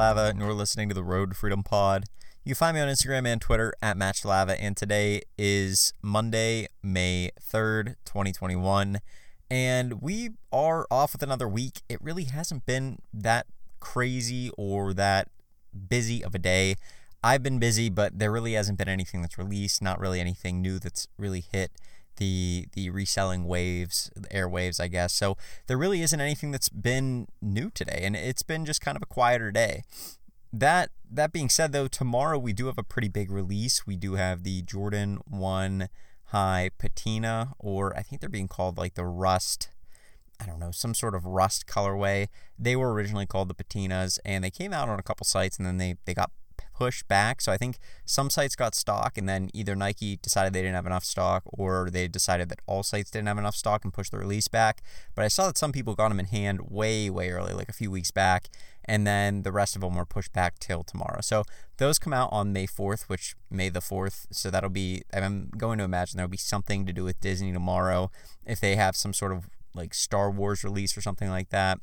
Shalava, and you're listening to the Road to Freedom Pod. You can find me on Instagram and Twitter at Matt Shalava, and today is Monday, May 3rd, 2021, and we are off with another week. It really hasn't been that crazy or that busy of a day. I've been busy, but there really hasn't been anything that's released, not really anything new that's really hit the the reselling waves, airwaves, I guess. So there really isn't anything that's been new today, and it's been just kind of a quieter day. That that being said, though, tomorrow we do have a pretty big release. We do have the Jordan One High Patina, or I think they're being called like the Rust. I don't know, some sort of rust colorway. They were originally called the patinas, and they came out on a couple sites, and then they, they got push back. So I think some sites got stock, and then either Nike decided they didn't have enough stock, or they decided that all sites didn't have enough stock and pushed the release back. But I saw that some people got them in hand way, way early, like a few weeks back, and then the rest of them were pushed back till tomorrow. So those come out on May 4th, which May the 4th. So that'll be, I'm going to imagine there'll be something to do with Disney tomorrow if they have some sort of like Star Wars release or something like that.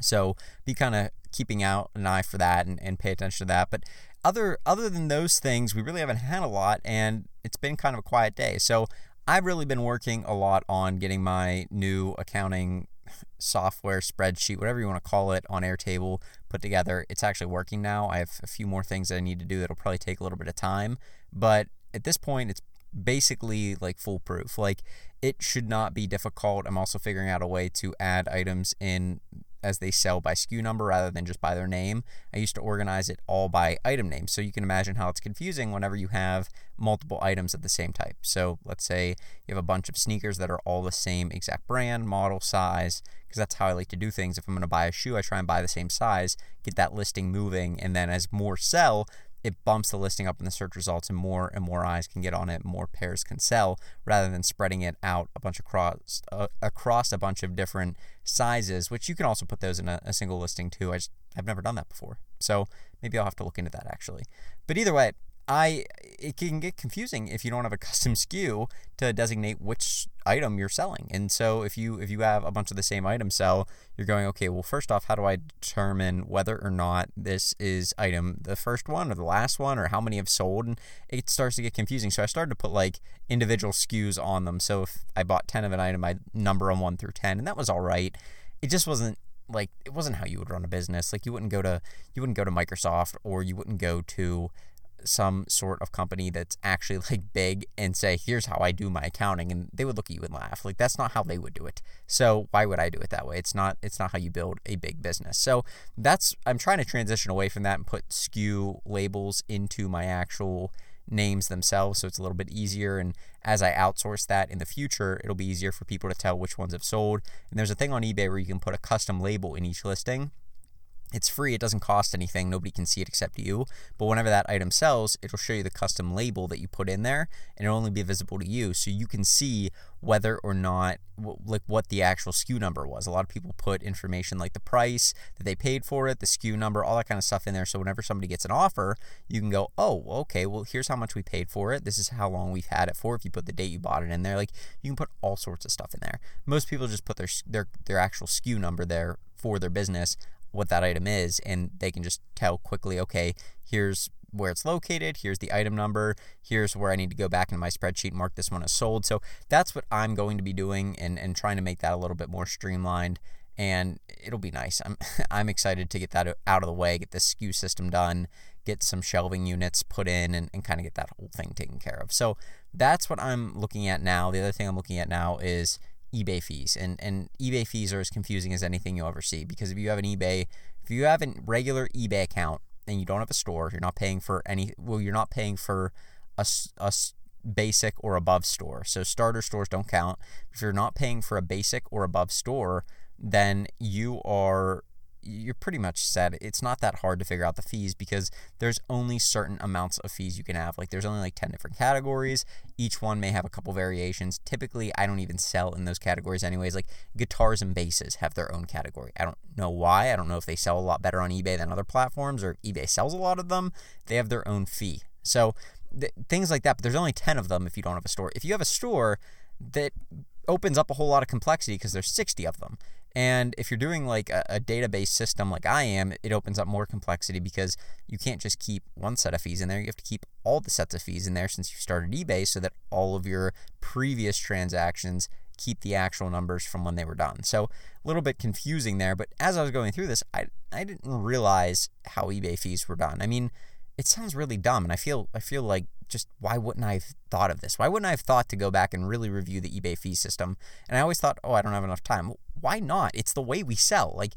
So be kind of keeping out an eye for that and, and pay attention to that. But other other than those things, we really haven't had a lot, and it's been kind of a quiet day. So I've really been working a lot on getting my new accounting software spreadsheet, whatever you want to call it, on Airtable put together. It's actually working now. I have a few more things that I need to do that'll probably take a little bit of time, but at this point, it's basically like foolproof. Like it should not be difficult. I'm also figuring out a way to add items in as they sell by SKU number rather than just by their name. I used to organize it all by item name. So you can imagine how it's confusing whenever you have multiple items of the same type. So let's say you have a bunch of sneakers that are all the same exact brand, model, size, because that's how I like to do things. If I'm going to buy a shoe, I try and buy the same size, get that listing moving, and then as more sell, it bumps the listing up in the search results and more and more eyes can get on it more pairs can sell rather than spreading it out a bunch across uh, across a bunch of different sizes which you can also put those in a, a single listing too. I just i've never done that before. So maybe i'll have to look into that actually. But either way I it can get confusing if you don't have a custom SKU to designate which item you're selling. And so if you if you have a bunch of the same item sell, you're going, okay, well first off, how do I determine whether or not this is item the first one or the last one or how many have sold? And it starts to get confusing. So I started to put like individual SKUs on them. So if I bought 10 of an item, I'd number them 1 through 10, and that was all right. It just wasn't like it wasn't how you would run a business. Like you wouldn't go to you wouldn't go to Microsoft or you wouldn't go to some sort of company that's actually like big and say, here's how I do my accounting and they would look at you and laugh. Like that's not how they would do it. So why would I do it that way? It's not it's not how you build a big business. So that's I'm trying to transition away from that and put SKU labels into my actual names themselves so it's a little bit easier and as I outsource that in the future it'll be easier for people to tell which ones have sold and there's a thing on eBay where you can put a custom label in each listing it's free, it doesn't cost anything, nobody can see it except you. But whenever that item sells, it'll show you the custom label that you put in there and it'll only be visible to you. So you can see whether or not, like, what the actual SKU number was. A lot of people put information like the price that they paid for it, the SKU number, all that kind of stuff in there. So whenever somebody gets an offer, you can go, oh, okay, well, here's how much we paid for it. This is how long we've had it for. If you put the date you bought it in there, like, you can put all sorts of stuff in there. Most people just put their, their, their actual SKU number there for their business what that item is and they can just tell quickly okay here's where it's located here's the item number here's where i need to go back into my spreadsheet mark this one as sold. So that's what i'm going to be doing and, and trying to make that a little bit more streamlined and it'll be nice. I'm i'm excited to get that out of the way get the SKU system done get some shelving units put in and, and kind of get that whole thing taken care of. So that's what i'm looking at now. The other thing i'm looking at now is eBay fees. And and eBay fees are as confusing as anything you'll ever see because if you have an eBay, if you have a regular eBay account and you don't have a store, you're not paying for any well, you're not paying for a, a basic or above store. So starter stores don't count. If you're not paying for a basic or above store, then you are you're pretty much set. It's not that hard to figure out the fees because there's only certain amounts of fees you can have. Like there's only like 10 different categories. Each one may have a couple variations. Typically, I don't even sell in those categories anyways. Like guitars and basses have their own category. I don't know why. I don't know if they sell a lot better on eBay than other platforms or eBay sells a lot of them. They have their own fee. So th- things like that, but there's only 10 of them if you don't have a store. If you have a store that opens up a whole lot of complexity because there's 60 of them And if you're doing like a, a database system like I am, it opens up more complexity because you can't just keep one set of fees in there. You have to keep all the sets of fees in there since you started eBay so that all of your previous transactions keep the actual numbers from when they were done. So a little bit confusing there, but as I was going through this, I I didn't realize how eBay fees were done. I mean, it sounds really dumb and I feel I feel like just why wouldn't I have thought of this? Why wouldn't I have thought to go back and really review the eBay fee system? And I always thought, oh, I don't have enough time. Why not? It's the way we sell. Like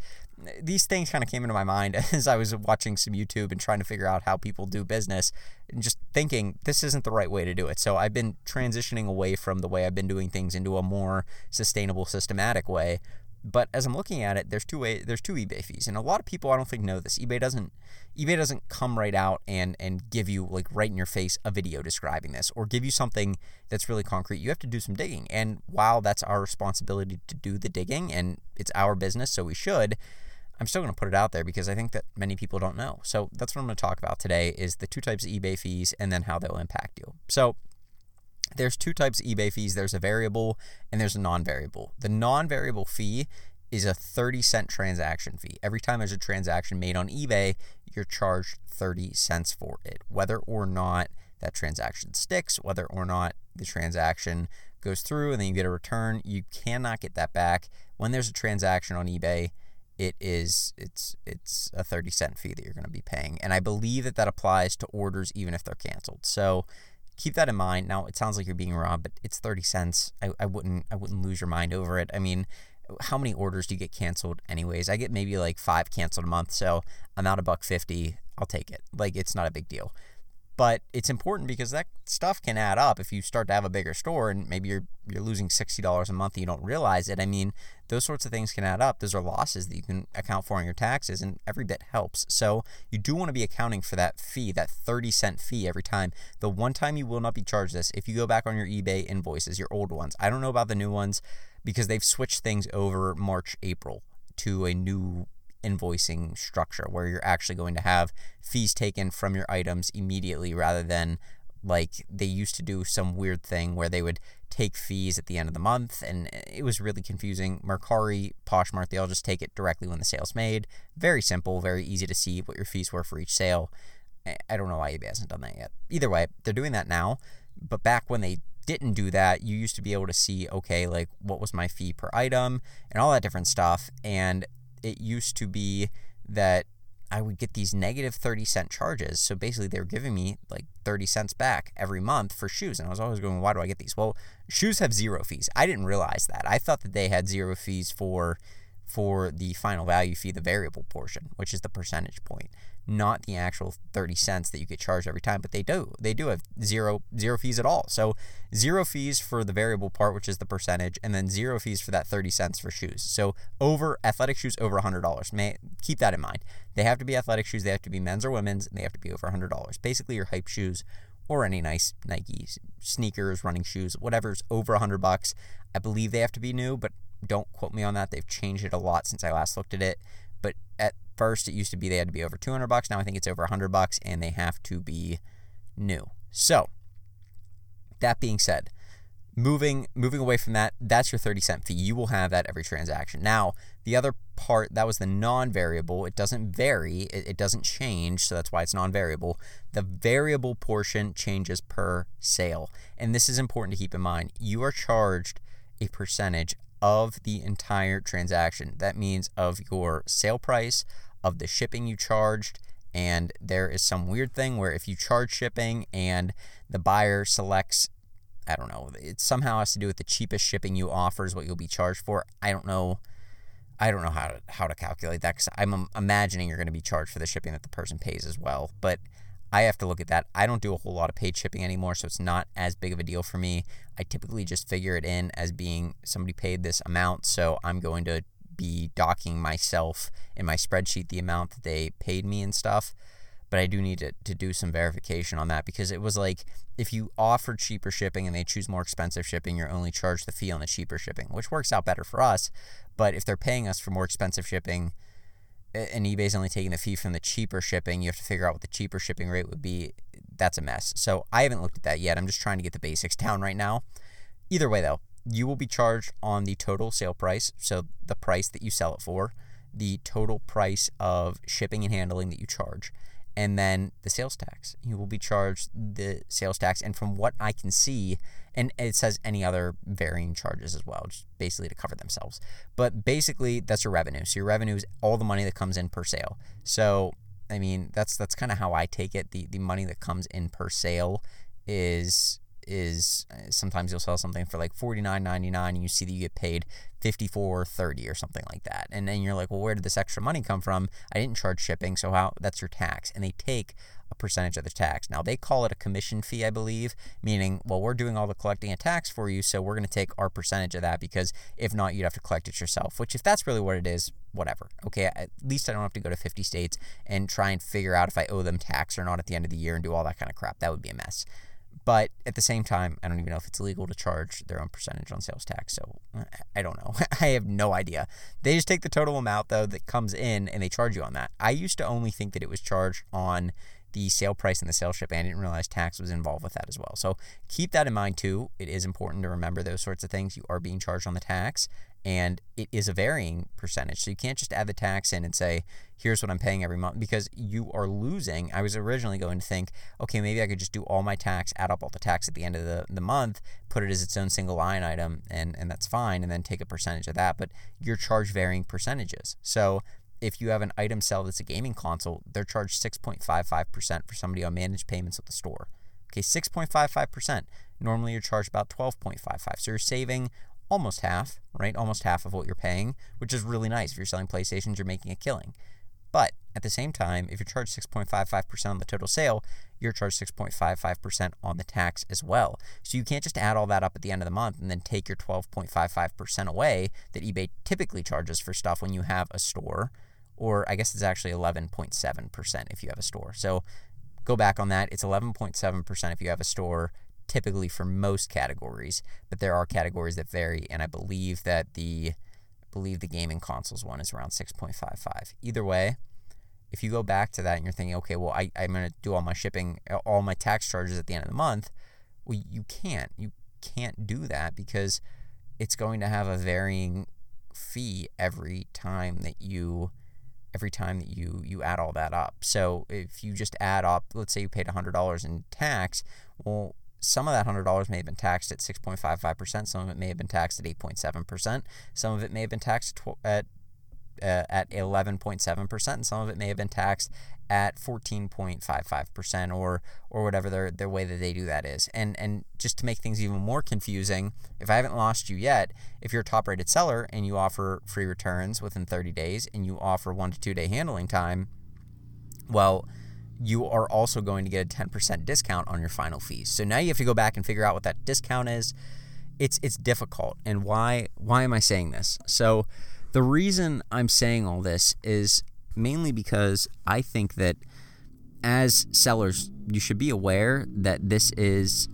these things kind of came into my mind as I was watching some YouTube and trying to figure out how people do business and just thinking this isn't the right way to do it. So I've been transitioning away from the way I've been doing things into a more sustainable, systematic way but as I'm looking at it, there's two way, there's two eBay fees, and a lot of people I don't think know this. eBay doesn't eBay doesn't come right out and and give you like right in your face a video describing this or give you something that's really concrete. You have to do some digging, and while that's our responsibility to do the digging and it's our business, so we should. I'm still going to put it out there because I think that many people don't know. So that's what I'm going to talk about today is the two types of eBay fees and then how they'll impact you. So there's two types of eBay fees there's a variable and there's a non variable. The non variable fee is a 30 cent transaction fee. Every time there's a transaction made on eBay, you're charged 30 cents for it, whether or not that transaction sticks, whether or not the transaction goes through and then you get a return, you cannot get that back. When there's a transaction on eBay, it is it's it's a 30 cent fee that you're going to be paying. And I believe that that applies to orders even if they're canceled. So keep that in mind. Now it sounds like you're being robbed, but it's 30 cents. I, I wouldn't I wouldn't lose your mind over it. I mean, how many orders do you get canceled anyways? I get maybe like five canceled a month, so I'm out a buck fifty. I'll take it. Like it's not a big deal. But it's important because that stuff can add up if you start to have a bigger store and maybe you're you're losing sixty dollars a month and you don't realize it. I mean, those sorts of things can add up. Those are losses that you can account for in your taxes, and every bit helps. So you do want to be accounting for that fee, that thirty cent fee every time. The one time you will not be charged this if you go back on your eBay invoices, your old ones. I don't know about the new ones because they've switched things over March April to a new invoicing structure where you're actually going to have fees taken from your items immediately rather than like they used to do some weird thing where they would take fees at the end of the month and it was really confusing. Mercari, Poshmark, they all just take it directly when the sale's made. Very simple, very easy to see what your fees were for each sale. I don't know why eBay hasn't done that yet. Either way, they're doing that now. But back when they didn't do that, you used to be able to see, okay, like what was my fee per item and all that different stuff. And it used to be that I would get these negative 30 cent charges. So basically, they were giving me like 30 cents back every month for shoes. And I was always going, why do I get these? Well, shoes have zero fees. I didn't realize that. I thought that they had zero fees for for the final value fee, the variable portion, which is the percentage point not the actual 30 cents that you get charged every time, but they do. They do have zero zero fees at all. So zero fees for the variable part, which is the percentage, and then zero fees for that 30 cents for shoes. So over athletic shoes over $100. May keep that in mind. They have to be athletic shoes, they have to be men's or women's, and they have to be over $100. Basically your hype shoes or any nice Nike sneakers, running shoes, whatever's over 100 bucks. I believe they have to be new, but don't quote me on that. They've changed it a lot since I last looked at it. But at first, it used to be they had to be over 200 bucks. Now I think it's over 100 bucks, and they have to be new. So, that being said, moving moving away from that, that's your 30 cent fee. You will have that every transaction. Now, the other part that was the non-variable. It doesn't vary. It, it doesn't change, so that's why it's non-variable. The variable portion changes per sale, and this is important to keep in mind. You are charged a percentage of the entire transaction. That means of your sale price, of the shipping you charged, and there is some weird thing where if you charge shipping and the buyer selects I don't know, it somehow has to do with the cheapest shipping you offer is what you'll be charged for. I don't know I don't know how to how to calculate that cuz I'm imagining you're going to be charged for the shipping that the person pays as well. But I have to look at that. I don't do a whole lot of paid shipping anymore, so it's not as big of a deal for me. I typically just figure it in as being somebody paid this amount, so I'm going to be docking myself in my spreadsheet the amount that they paid me and stuff. But I do need to, to do some verification on that because it was like if you offer cheaper shipping and they choose more expensive shipping, you're only charged the fee on the cheaper shipping, which works out better for us. But if they're paying us for more expensive shipping, and eBay's only taking the fee from the cheaper shipping, you have to figure out what the cheaper shipping rate would be. That's a mess. So I haven't looked at that yet. I'm just trying to get the basics down right now. Either way, though, you will be charged on the total sale price, so the price that you sell it for, the total price of shipping and handling that you charge, and then the sales tax. You will be charged the sales tax, and from what I can see, and it says any other varying charges as well, just basically to cover themselves. But basically, that's your revenue. So your revenue is all the money that comes in per sale. So I mean, that's that's kind of how I take it. The the money that comes in per sale is is uh, sometimes you'll sell something for like $49.99 and you see that you get paid $54.30 or something like that. And then you're like, well, where did this extra money come from? I didn't charge shipping, so how that's your tax. And they take a percentage of the tax. Now they call it a commission fee, I believe, meaning, well, we're doing all the collecting and tax for you, so we're going to take our percentage of that because if not, you'd have to collect it yourself. Which, if that's really what it is, whatever. Okay, at least I don't have to go to 50 states and try and figure out if I owe them tax or not at the end of the year and do all that kind of crap. That would be a mess. But at the same time, I don't even know if it's illegal to charge their own percentage on sales tax. So I don't know. I have no idea. They just take the total amount, though, that comes in and they charge you on that. I used to only think that it was charged on the sale price and the sales ship. And I didn't realize tax was involved with that as well. So keep that in mind too. It is important to remember those sorts of things. You are being charged on the tax and it is a varying percentage. So you can't just add the tax in and say, here's what I'm paying every month because you are losing. I was originally going to think, okay, maybe I could just do all my tax, add up all the tax at the end of the, the month, put it as its own single line item, and, and that's fine, and then take a percentage of that. But you're charged varying percentages. So if you have an item sell that's a gaming console, they're charged 6.55% for somebody on managed payments at the store. Okay, 6.55%. Normally you're charged about 12.55. So you're saving almost half, right? Almost half of what you're paying, which is really nice. If you're selling PlayStations, you're making a killing. But at the same time, if you're charged 6.55% on the total sale, you're charged 6.55% on the tax as well. So you can't just add all that up at the end of the month and then take your 12.55% away that eBay typically charges for stuff when you have a store or I guess it's actually 11.7% if you have a store. So go back on that. It's 11.7% if you have a store, typically for most categories, but there are categories that vary, and I believe that the believe the gaming consoles one is around 6.55. Either way, if you go back to that and you're thinking, okay, well, I, I'm going to do all my shipping, all my tax charges at the end of the month, well, you can't. You can't do that because it's going to have a varying fee every time that you every time that you you add all that up. So if you just add up, let's say you paid $100 in tax, well, some of that $100 may have been taxed at 6.55%, some of it may have been taxed at 8.7%, some of it may have been taxed at uh, at 11.7%, and some of it may have been taxed at 14.55% or or whatever their their way that they do that is. And and just to make things even more confusing, if I haven't lost you yet, if you're a top rated seller and you offer free returns within 30 days and you offer 1 to 2 day handling time, well, you are also going to get a 10% discount on your final fees. So now you have to go back and figure out what that discount is. It's it's difficult. And why why am I saying this? So the reason I'm saying all this is mainly because I think that as sellers, you should be aware that this is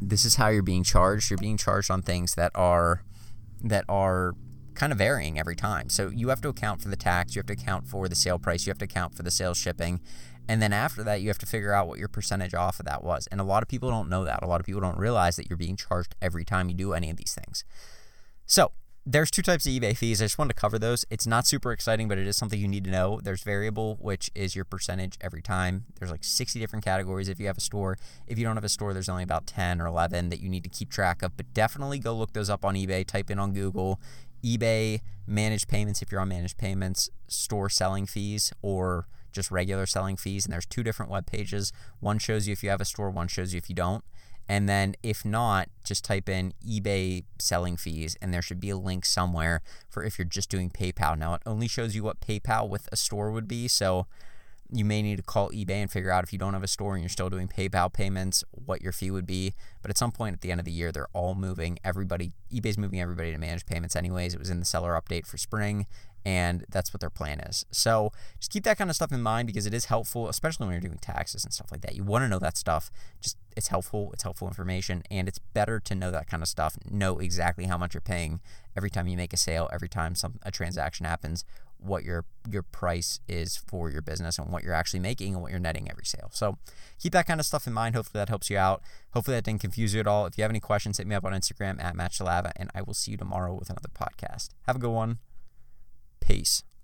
this is how you're being charged. You're being charged on things that are that are kind of varying every time. So you have to account for the tax, you have to account for the sale price, you have to account for the sales shipping, and then after that you have to figure out what your percentage off of that was. And a lot of people don't know that. A lot of people don't realize that you're being charged every time you do any of these things. So, there's two types of eBay fees. I just wanted to cover those. It's not super exciting, but it is something you need to know. There's variable, which is your percentage every time. There's like 60 different categories if you have a store. If you don't have a store, there's only about 10 or 11 that you need to keep track of. But definitely go look those up on eBay. Type in on Google eBay managed payments if you're on managed payments, store selling fees, or just regular selling fees. And there's two different web pages. One shows you if you have a store, one shows you if you don't. And then if not, just type in eBay selling fees and there should be a link somewhere for if you're just doing PayPal. Now it only shows you what PayPal with a store would be. So you may need to call eBay and figure out if you don't have a store and you're still doing PayPal payments, what your fee would be. But at some point at the end of the year, they're all moving. Everybody, eBay's moving everybody to manage payments anyways. It was in the seller update for spring, and that's what their plan is. So just keep that kind of stuff in mind because it is helpful, especially when you're doing taxes and stuff like that. You want to know that stuff. Just it's helpful. It's helpful information, and it's better to know that kind of stuff. Know exactly how much you're paying every time you make a sale, every time some a transaction happens, what your your price is for your business and what you're actually making and what you're netting every sale. So keep that kind of stuff in mind. Hopefully that helps you out. Hopefully that didn't confuse you at all. If you have any questions, hit me up on Instagram at Matt Shalava, and I will see you tomorrow with another podcast. Have a good one. Peace.